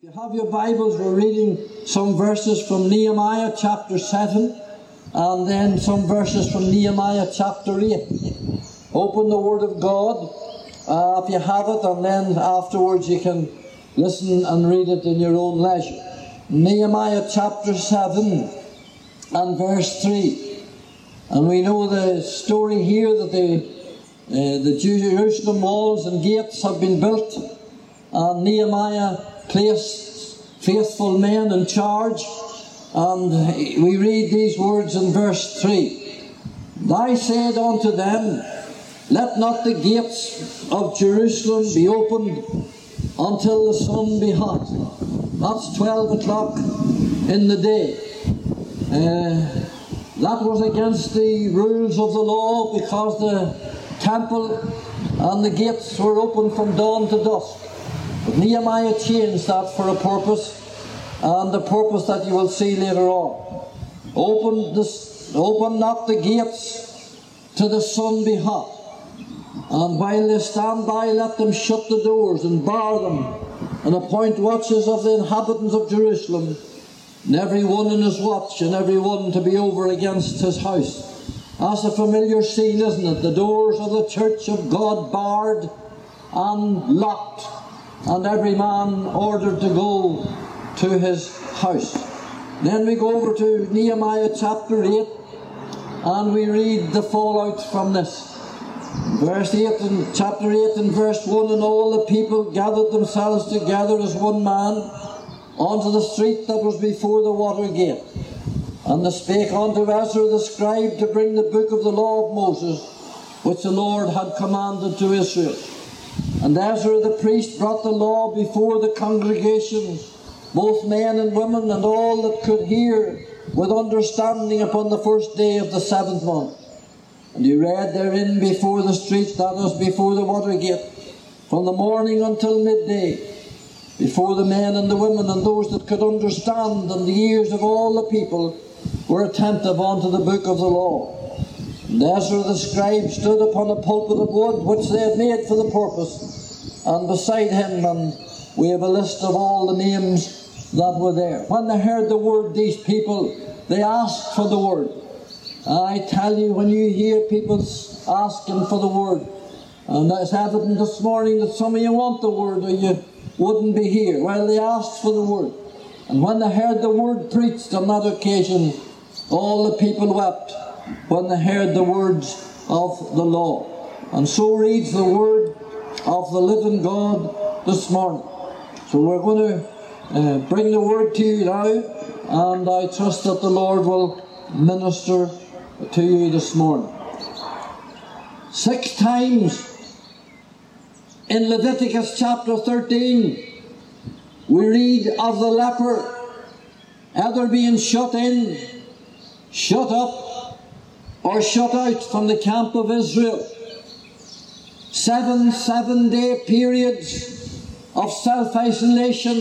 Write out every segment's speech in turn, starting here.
If you have your Bibles, we're reading some verses from Nehemiah chapter 7 and then some verses from Nehemiah chapter 8. Open the Word of God uh, if you have it, and then afterwards you can listen and read it in your own leisure. Nehemiah chapter 7 and verse 3. And we know the story here that the, uh, the Jerusalem walls and gates have been built, and Nehemiah placed faithful men in charge. And we read these words in verse 3 Thy said unto them, Let not the gates of Jerusalem be opened until the sun be hot. That's 12 o'clock in the day. Uh, that was against the rules of the law because the temple and the gates were open from dawn to dusk. But Nehemiah changed that for a purpose, and the purpose that you will see later on. Open, this, open not the gates to the sun be hot. And while they stand by, let them shut the doors and bar them, and appoint watches of the inhabitants of Jerusalem, and every one in his watch, and every one to be over against his house. That's a familiar scene, isn't it? The doors of the church of God barred and locked and every man ordered to go to his house. Then we go over to Nehemiah chapter 8 and we read the fallout from this. Verse 8 and chapter 8 and verse 1 and all the people gathered themselves together as one man unto the street that was before the water gate. And they spake unto Ezra the scribe to bring the book of the law of Moses, which the Lord had commanded to Israel. And Ezra the priest brought the law before the congregation, both men and women, and all that could hear with understanding upon the first day of the seventh month. And he read therein before the street that was before the water gate, from the morning until midday, before the men and the women and those that could understand, and the ears of all the people were attentive unto the book of the law. And Ezra the scribe stood upon a pulpit of wood which they had made for the purpose, and beside him, and we have a list of all the names that were there. When they heard the word, these people, they asked for the word. I tell you, when you hear people asking for the word, and it's evident this morning that some of you want the word or you wouldn't be here. Well, they asked for the word. And when they heard the word preached on that occasion, all the people wept when they heard the words of the law. And so reads the word of the living God this morning. So we're going to uh, bring the word to you now, and I trust that the Lord will minister to you this morning. Six times in Leviticus chapter 13, we read of the leper either being shut in, shut up, or shut out from the camp of Israel. Seven seven day periods of self isolation,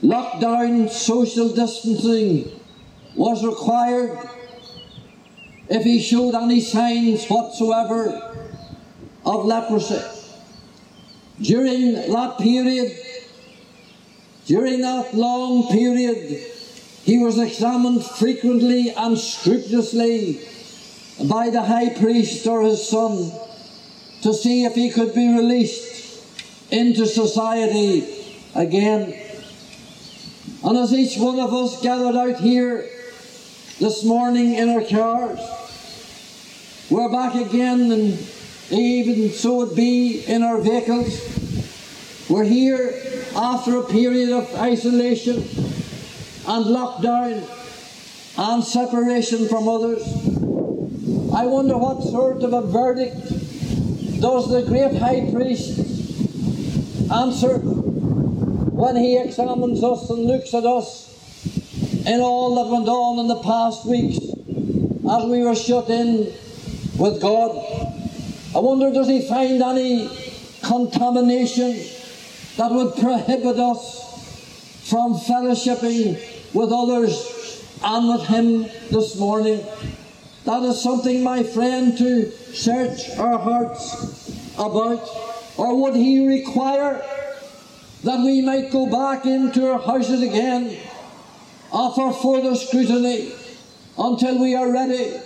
lockdown, social distancing was required if he showed any signs whatsoever of leprosy. During that period, during that long period, he was examined frequently and scrupulously by the high priest or his son to see if he could be released into society again. And as each one of us gathered out here this morning in our cars, we're back again, and even so it be in our vehicles. We're here after a period of isolation and lockdown and separation from others. I wonder what sort of a verdict does the great high priest answer when he examines us and looks at us in all that went on in the past weeks as we were shut in with God. I wonder does he find any contamination that would prohibit us from fellowshipping with others and with him this morning? That is something, my friend, to search our hearts about. Or would he require that we might go back into our houses again, offer further scrutiny until we are ready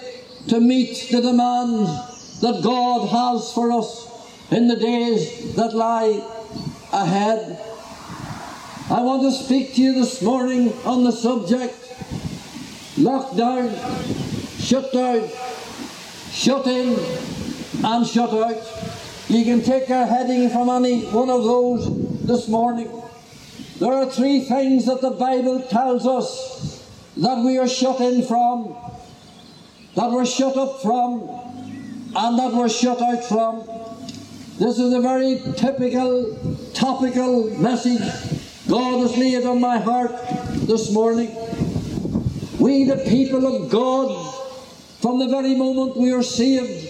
to meet the demands that God has for us in the days that lie ahead. I want to speak to you this morning on the subject lockdown, shut down, shut in, and shut out. You can take a heading from any one of those this morning. There are three things that the Bible tells us that we are shut in from, that we're shut up from, and that we're shut out from. This is a very typical, topical message God has laid on my heart this morning. We, the people of God, from the very moment we are saved,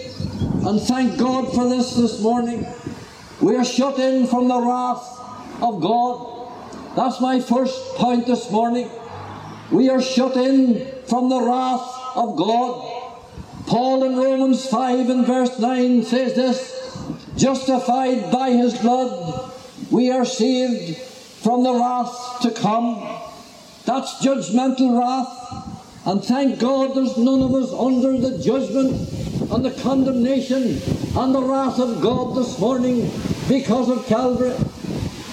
and thank God for this this morning, we are shut in from the wrath of God. That's my first point this morning. We are shut in from the wrath of God. Paul in Romans 5 and verse 9 says this Justified by his blood, we are saved from the wrath to come. That's judgmental wrath. And thank God there's none of us under the judgment and the condemnation and the wrath of God this morning because of Calvary.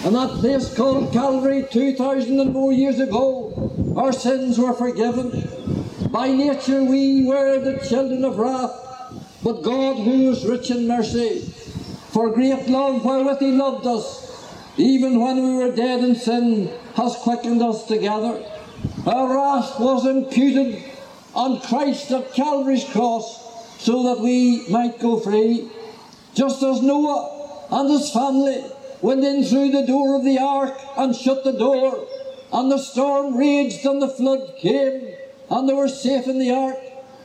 And that place called Calvary 2,000 and more years ago, our sins were forgiven. By nature we were the children of wrath, but God, who is rich in mercy, for great love wherewith He loved us, even when we were dead in sin, has quickened us together. Our wrath was imputed on Christ at Calvary's cross so that we might go free. Just as Noah and his family went in through the door of the ark and shut the door, and the storm raged and the flood came, and they were safe in the ark,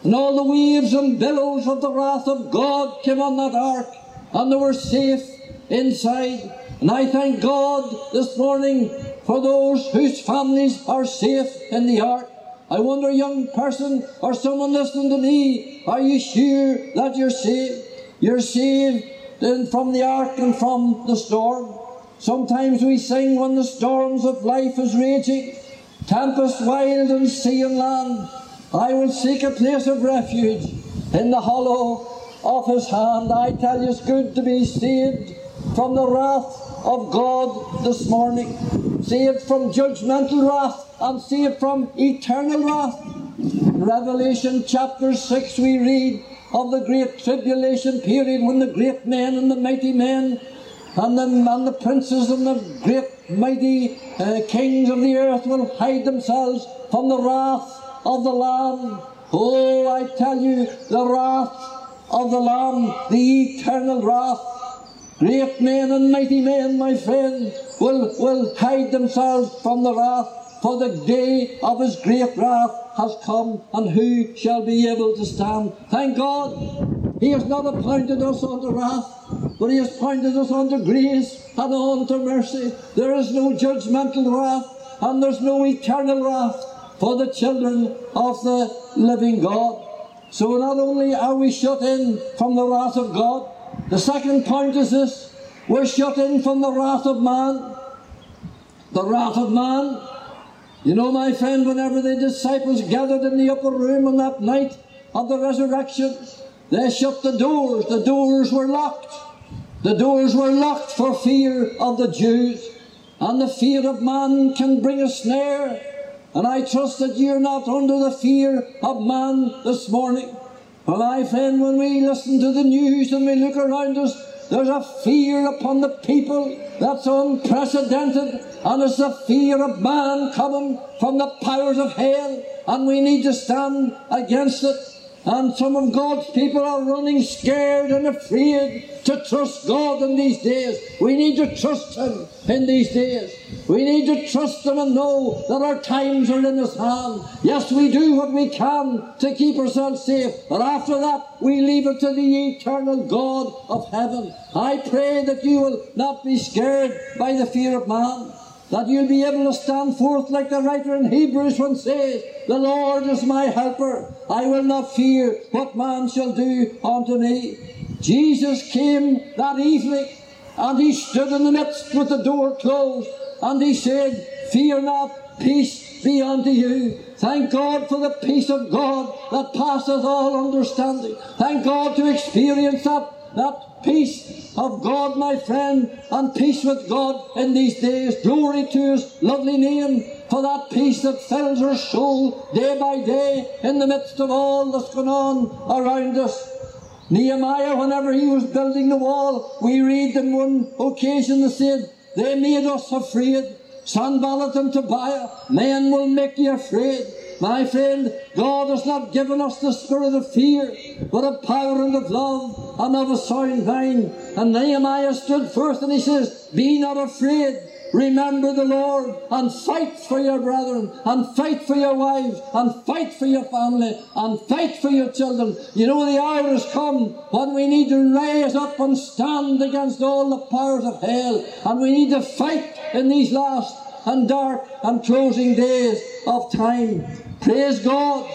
and all the waves and billows of the wrath of God came on that ark, and they were safe inside. And I thank God this morning for those whose families are safe in the ark. I wonder, young person or someone listening to me, are you sure that you're saved? You're saved from the ark and from the storm. Sometimes we sing when the storms of life is raging, tempest wild and sea and land. I will seek a place of refuge in the hollow of his hand. I tell you, it's good to be saved from the wrath of God this morning. Saved from judgmental wrath and saved from eternal wrath. Revelation chapter 6 we read of the great tribulation period when the great men and the mighty men and the, and the princes and the great mighty uh, kings of the earth will hide themselves from the wrath of the Lamb. Oh, I tell you, the wrath of the Lamb, the eternal wrath Great men and mighty men, my friend, will, will hide themselves from the wrath, for the day of his great wrath has come, and who shall be able to stand? Thank God, he has not appointed us unto wrath, but he has appointed us unto grace and unto mercy. There is no judgmental wrath, and there's no eternal wrath for the children of the living God. So not only are we shut in from the wrath of God, the second point is this we're shut in from the wrath of man. The wrath of man. You know, my friend, whenever the disciples gathered in the upper room on that night of the resurrection, they shut the doors. The doors were locked. The doors were locked for fear of the Jews. And the fear of man can bring a snare. And I trust that you're not under the fear of man this morning. For my friend, when we listen to the news and we look around us, there's a fear upon the people that's unprecedented, and it's the fear of man coming from the powers of hell, and we need to stand against it. And some of God's people are running scared and afraid to trust God in these days. We need to trust Him in these days. We need to trust Him and know that our times are in His hand. Yes, we do what we can to keep ourselves safe, but after that, we leave it to the eternal God of heaven. I pray that you will not be scared by the fear of man that you'll be able to stand forth like the writer in Hebrews one says, The Lord is my helper. I will not fear what man shall do unto me. Jesus came that evening and he stood in the midst with the door closed and he said, Fear not, peace be unto you. Thank God for the peace of God that passeth all understanding. Thank God to experience that, that peace of God, my friend, and peace with God in these days. Glory to his lovely name for that peace that fills our soul day by day in the midst of all that's going on around us. Nehemiah, whenever he was building the wall, we read in one occasion that said, They made us afraid. Sanballat and Tobiah, men will make you afraid. My friend, God has not given us the spirit of fear, but of power and of love and of a sound mind. And Nehemiah stood first and he says, Be not afraid. Remember the Lord and fight for your brethren and fight for your wives and fight for your family and fight for your children. You know, the hour has come when we need to rise up and stand against all the powers of hell and we need to fight in these last and dark and closing days of time. Praise God.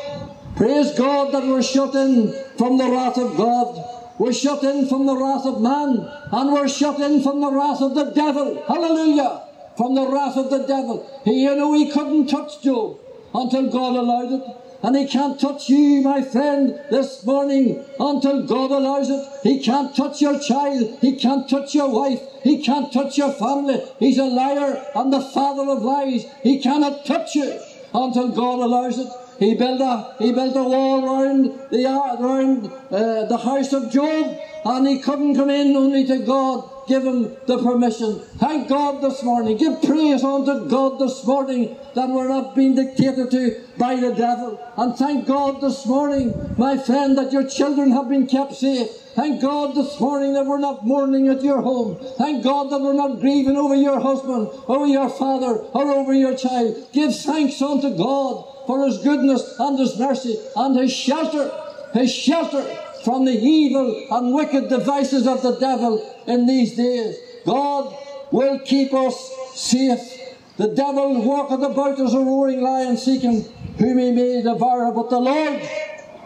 Praise God that we're shut in from the wrath of God. We're shut in from the wrath of man, and we're shut in from the wrath of the devil. Hallelujah! From the wrath of the devil. He, you know, he couldn't touch Job until God allowed it. And he can't touch you, my friend, this morning until God allows it. He can't touch your child. He can't touch your wife. He can't touch your family. He's a liar and the father of lies. He cannot touch you until God allows it. He built a he built a wall round the round uh, the house of Job, and he couldn't come in only to God give him the permission. Thank God this morning. Give praise unto God this morning that we're not being dictated to by the devil. And thank God this morning, my friend, that your children have been kept safe. Thank God this morning that we're not mourning at your home. Thank God that we're not grieving over your husband, over your father, or over your child. Give thanks unto God for his goodness and his mercy and his shelter, his shelter from the evil and wicked devices of the devil in these days. God will keep us safe. The devil walketh about as a roaring lion seeking whom he may devour, but the Lord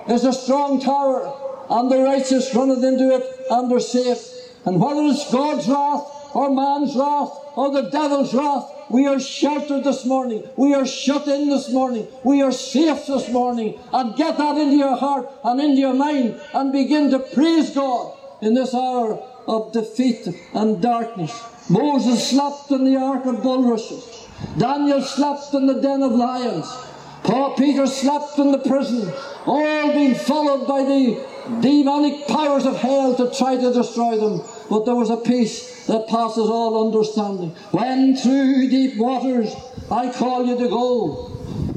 is a strong tower, and the righteous runneth into it and are safe. And whether it's God's wrath or man's wrath or the devil's wrath, we are sheltered this morning. We are shut in this morning. We are safe this morning. And get that into your heart and into your mind and begin to praise God in this hour of defeat and darkness. Moses slept in the ark of bulrushes. Daniel slept in the den of lions. Paul Peter slept in the prison, all being followed by the demonic powers of hell to try to destroy them. But there was a peace that passes all understanding. When through deep waters I call you to go,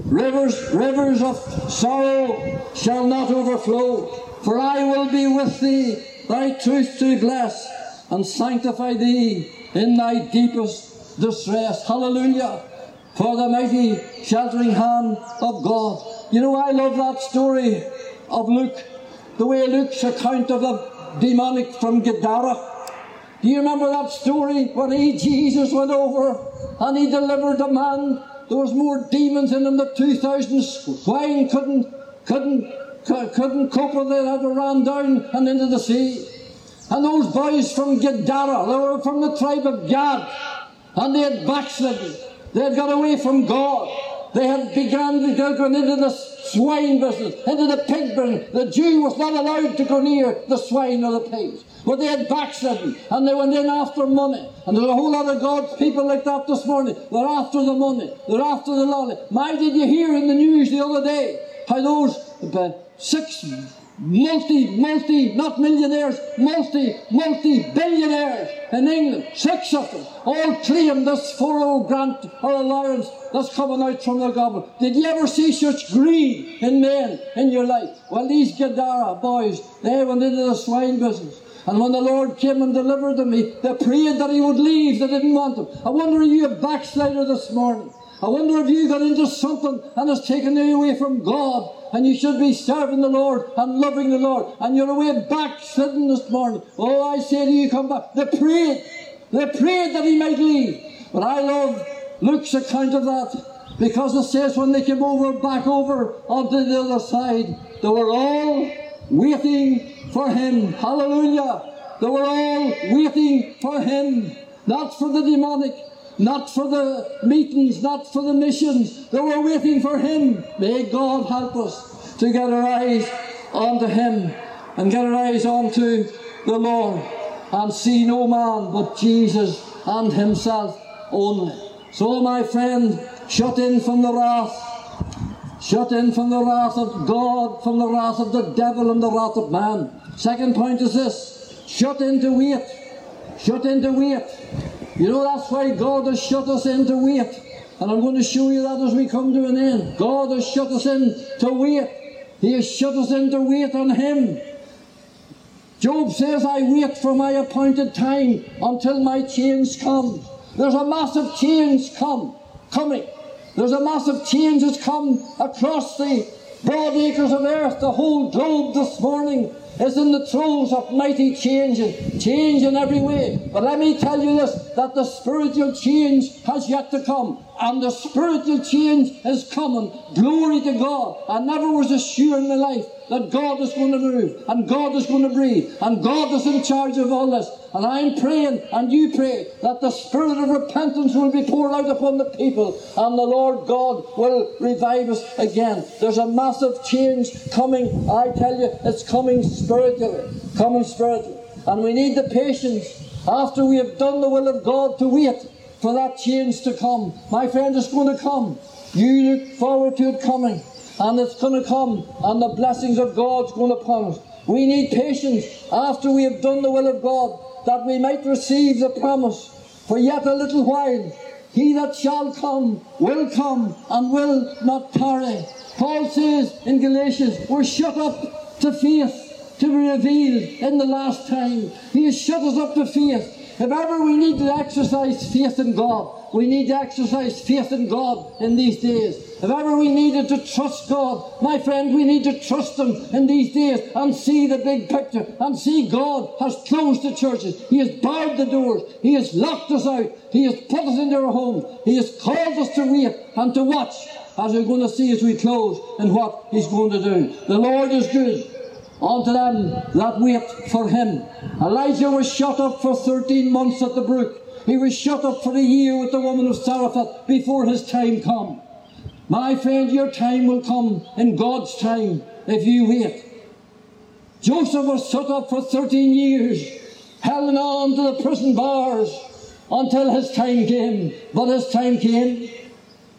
rivers, rivers of sorrow shall not overflow. For I will be with thee, thy truth to bless, and sanctify thee in thy deepest distress. Hallelujah. For the mighty sheltering hand of God. You know, I love that story of Luke, the way Luke's account of the demoniac from Gadara. Do you remember that story when he, Jesus went over and he delivered a man? There was more demons in him than 2,000 swine couldn't, couldn't, couldn't cope with it. Had to run down and into the sea. And those boys from Gadara, they were from the tribe of Gad, and they had backslidden. They had got away from God. They had begun to go into the swine business, into the pig business. The Jew was not allowed to go near the swine or the pigs. But they had backslidden and they went in after money. And there's a whole lot of God's people like that this morning. They're after the money. They're after the lolly. Why did you hear in the news the other day how those six multi, multi, not millionaires, multi, multi billionaires in England, six of them, all claim this furlough grant or allowance that's coming out from the government. Did you ever see such greed in men in your life? Well, these Gadara boys, they went into the swine business. And when the Lord came and delivered them, they prayed that He would leave. They didn't want Him. I wonder if you a backslider this morning. I wonder if you got into something and has taken you away from God and you should be serving the Lord and loving the Lord and you're away backsliding this morning. Oh, I say to you, come back. They prayed. They prayed that He might leave. But I love Luke's account of that because it says when they came over, back over onto the other side, they were all waiting for him. Hallelujah. They were all waiting for him. Not for the demoniac, not for the meetings, not for the missions. They were waiting for Him. May God help us to get our eyes onto Him and get our eyes onto the Lord and see no man but Jesus and Himself only. So, my friend, shut in from the wrath Shut in from the wrath of God, from the wrath of the devil and the wrath of man. Second point is this shut into wait. Shut into wait. You know that's why God has shut us in to wait. And I'm going to show you that as we come to an end. God has shut us in to wait. He has shut us in to wait on Him. Job says, I wait for my appointed time until my change comes. There's a massive change come, coming. There's a massive change that's come across the broad acres of earth. The whole globe this morning is in the throes of mighty change, change in every way. But let me tell you this, that the spiritual change has yet to come. And the spiritual change is coming. Glory to God. I never was assured in my life that God is going to move and God is going to breathe and God is in charge of all this. And I'm praying and you pray that the spirit of repentance will be poured out upon the people and the Lord God will revive us again. There's a massive change coming. I tell you, it's coming spiritually. Coming spiritually. And we need the patience after we have done the will of God to wait for that change to come. My friend, it's going to come. You look forward to it coming and it's going to come, and the blessings of God's going upon us. We need patience after we have done the will of God, that we might receive the promise. For yet a little while, he that shall come will come and will not tarry. Paul says in Galatians, we're shut up to faith to be revealed in the last time. He has shut us up to faith. If ever we need to exercise faith in God, we need to exercise faith in God in these days. If ever we needed to trust God, my friend, we need to trust Him in these days and see the big picture and see God has closed the churches. He has barred the doors. He has locked us out. He has put us into our homes. He has called us to wait and to watch as we're going to see as we close and what He's going to do. The Lord is good unto them that wait for him. Elijah was shut up for 13 months at the brook. He was shut up for a year with the woman of Zarephath before his time come. My friend, your time will come in God's time if you wait. Joseph was shut up for 13 years, held on to the prison bars until his time came. But his time came.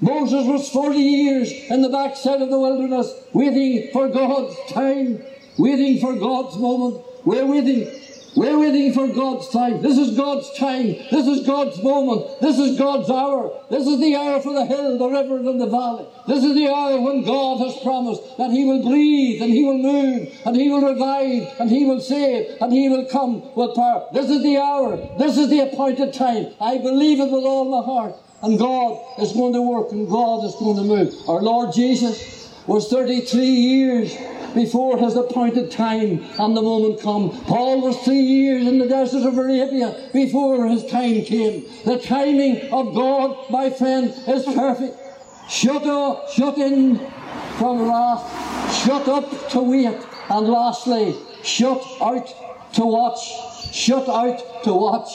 Moses was 40 years in the backside of the wilderness, waiting for God's time waiting for God's moment. We're waiting. We're waiting for God's time. This is God's time. This is God's moment. This is God's hour. This is the hour for the hill, the river, and the valley. This is the hour when God has promised that He will breathe and He will move and He will revive and He will save and He will come with power. This is the hour. This is the appointed time. I believe it with all my heart. And God is going to work and God is going to move. Our Lord Jesus was 33 years before his appointed time and the moment come. Paul was three years in the desert of Arabia before his time came. The timing of God, my friend, is perfect. Shut up, shut in from wrath, shut up to wait, and lastly, shut out to watch. Shut out to watch.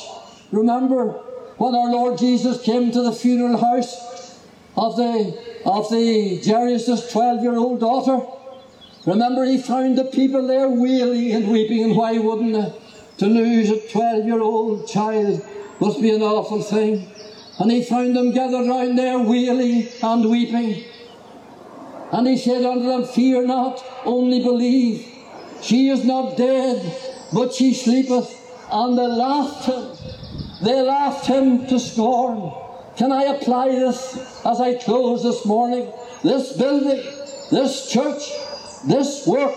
Remember when our Lord Jesus came to the funeral house of the of the Jairus' twelve-year-old daughter? Remember, he found the people there wailing and weeping, and why wouldn't they? To lose a 12 year old child must be an awful thing. And he found them gathered round there wailing and weeping. And he said unto them, Fear not, only believe. She is not dead, but she sleepeth. And they laughed him. They laughed him to scorn. Can I apply this as I close this morning? This building, this church, this work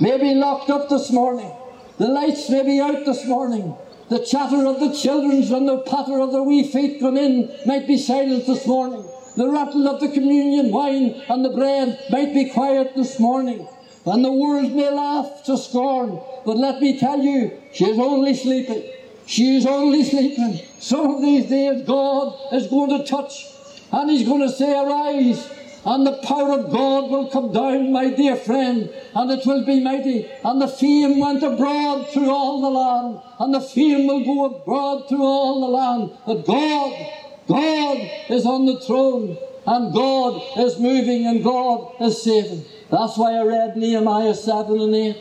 may be locked up this morning. The lights may be out this morning. The chatter of the children's and the patter of their wee feet come in might be silent this morning. The rattle of the communion wine and the bread might be quiet this morning. And the world may laugh to scorn. But let me tell you, she is only sleeping. She is only sleeping. Some of these days God is going to touch and He's going to say, Arise and the power of God will come down, my dear friend, and it will be mighty. And the fame went abroad through all the land, and the fame will go abroad through all the land, that God God is on the throne, and God is moving, and God is saving. That's why I read Nehemiah 7 and 8.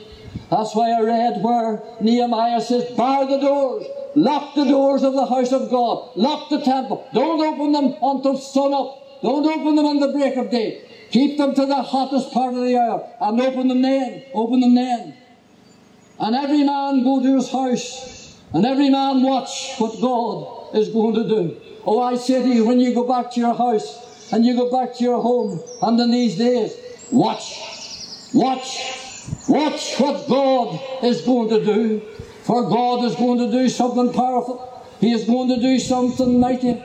That's why I read where Nehemiah says, Bar the doors, lock the doors of the house of God, lock the temple. Don't open them until sun up. Don't open them on the break of day. Keep them to the hottest part of the hour and open them then. Open them then. And every man go to his house and every man watch what God is going to do. Oh, I say to you, when you go back to your house and you go back to your home and in these days, watch, watch, watch what God is going to do. For God is going to do something powerful. He is going to do something mighty.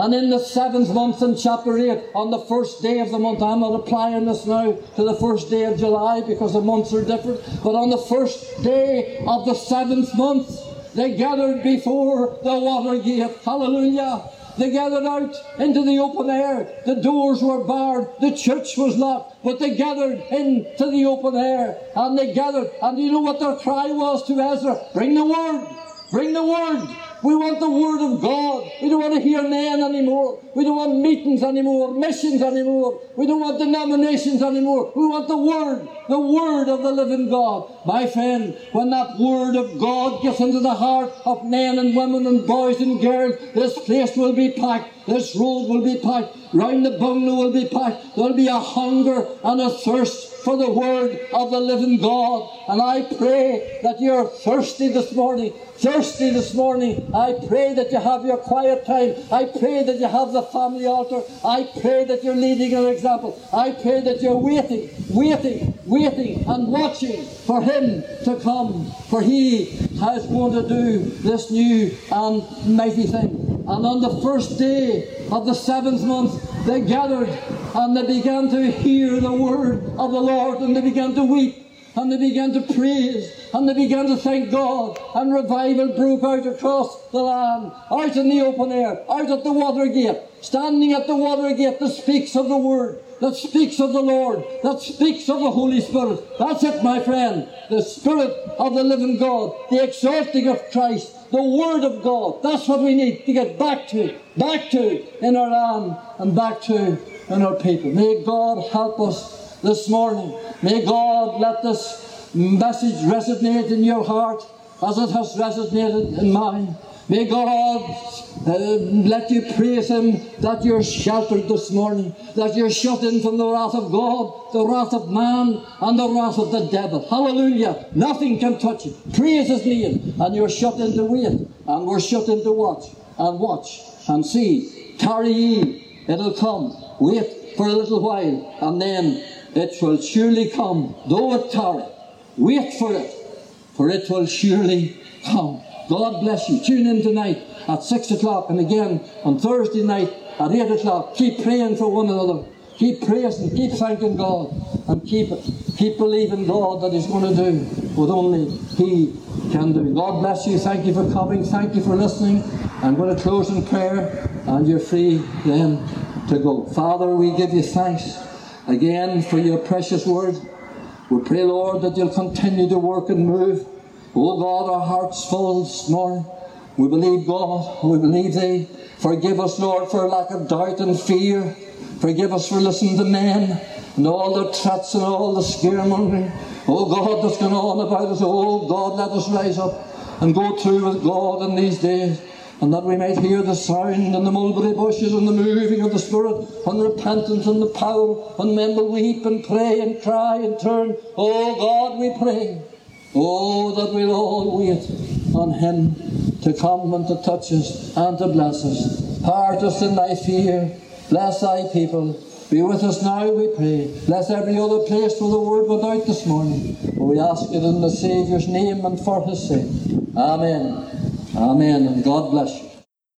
And in the seventh month in chapter 8, on the first day of the month, I'm not applying this now to the first day of July because the months are different, but on the first day of the seventh month, they gathered before the water gate. Hallelujah. They gathered out into the open air. The doors were barred. The church was locked. But they gathered into the open air. And they gathered. And you know what their cry was to Ezra? Bring the word. Bring the word. We want the Word of God. We don't want to hear men anymore. We don't want meetings anymore, missions anymore. We don't want denominations anymore. We want the Word, the Word of the living God. My friend, when that Word of God gets into the heart of men and women and boys and girls, this place will be packed. This road will be packed. Round the bungalow will be packed. There'll be a hunger and a thirst for the Word of the living God. And I pray that you're thirsty this morning thirsty this morning, I pray that you have your quiet time. I pray that you have the family altar. I pray that you're leading an example. I pray that you're waiting, waiting, waiting, and watching for Him to come. For He is going to do this new um, and mighty thing. And on the first day of the seventh month, they gathered and they began to hear the word of the Lord and they began to weep and they began to praise and they began to thank God and revival broke out across the land, out in the open air, out at the water gate, standing at the water gate that speaks of the Word, that speaks of the Lord, that speaks of the Holy Spirit. That's it, my friend. The Spirit of the living God, the exalting of Christ, the Word of God. That's what we need to get back to, back to in our land and back to in our people. May God help us this morning. May God let this message resonate in your heart as it has resonated in mine. May God uh, let you praise Him that you're sheltered this morning, that you're shut in from the wrath of God, the wrath of man, and the wrath of the devil. Hallelujah. Nothing can touch you. Praise His name. And you're shut in to wait, and we're shut in to watch, and watch, and see. Tarry ye, it'll come. Wait for a little while, and then it will surely come, though it tarry. Wait for it, for it will surely come. God bless you. Tune in tonight at 6 o'clock and again on Thursday night at 8 o'clock. Keep praying for one another. Keep praising, keep thanking God, and keep keep believing God that He's going to do what only He can do. God bless you. Thank you for coming. Thank you for listening. I'm going to close in prayer, and you're free then to go. Father, we give you thanks again for your precious word. We pray, Lord, that you'll continue to work and move. Oh God, our hearts full this morning. We believe, God, we believe thee. Forgive us, Lord, for lack of doubt and fear. Forgive us for listening to men and all the threats and all the scaremongering. Oh God, that's going on about us. Oh God, let us rise up and go through with God in these days and that we might hear the sound and the mulberry bushes and the moving of the Spirit and repentance and the power, and men will weep and pray and cry and turn. Oh God, we pray. Oh, that we'll all wait on Him to come and to touch us and to bless us. Part us in thy fear. Bless thy people. Be with us now, we pray. Bless every other place where the word went out this morning. We ask it in the Saviour's name and for his sake. Amen. Amen. And God bless you.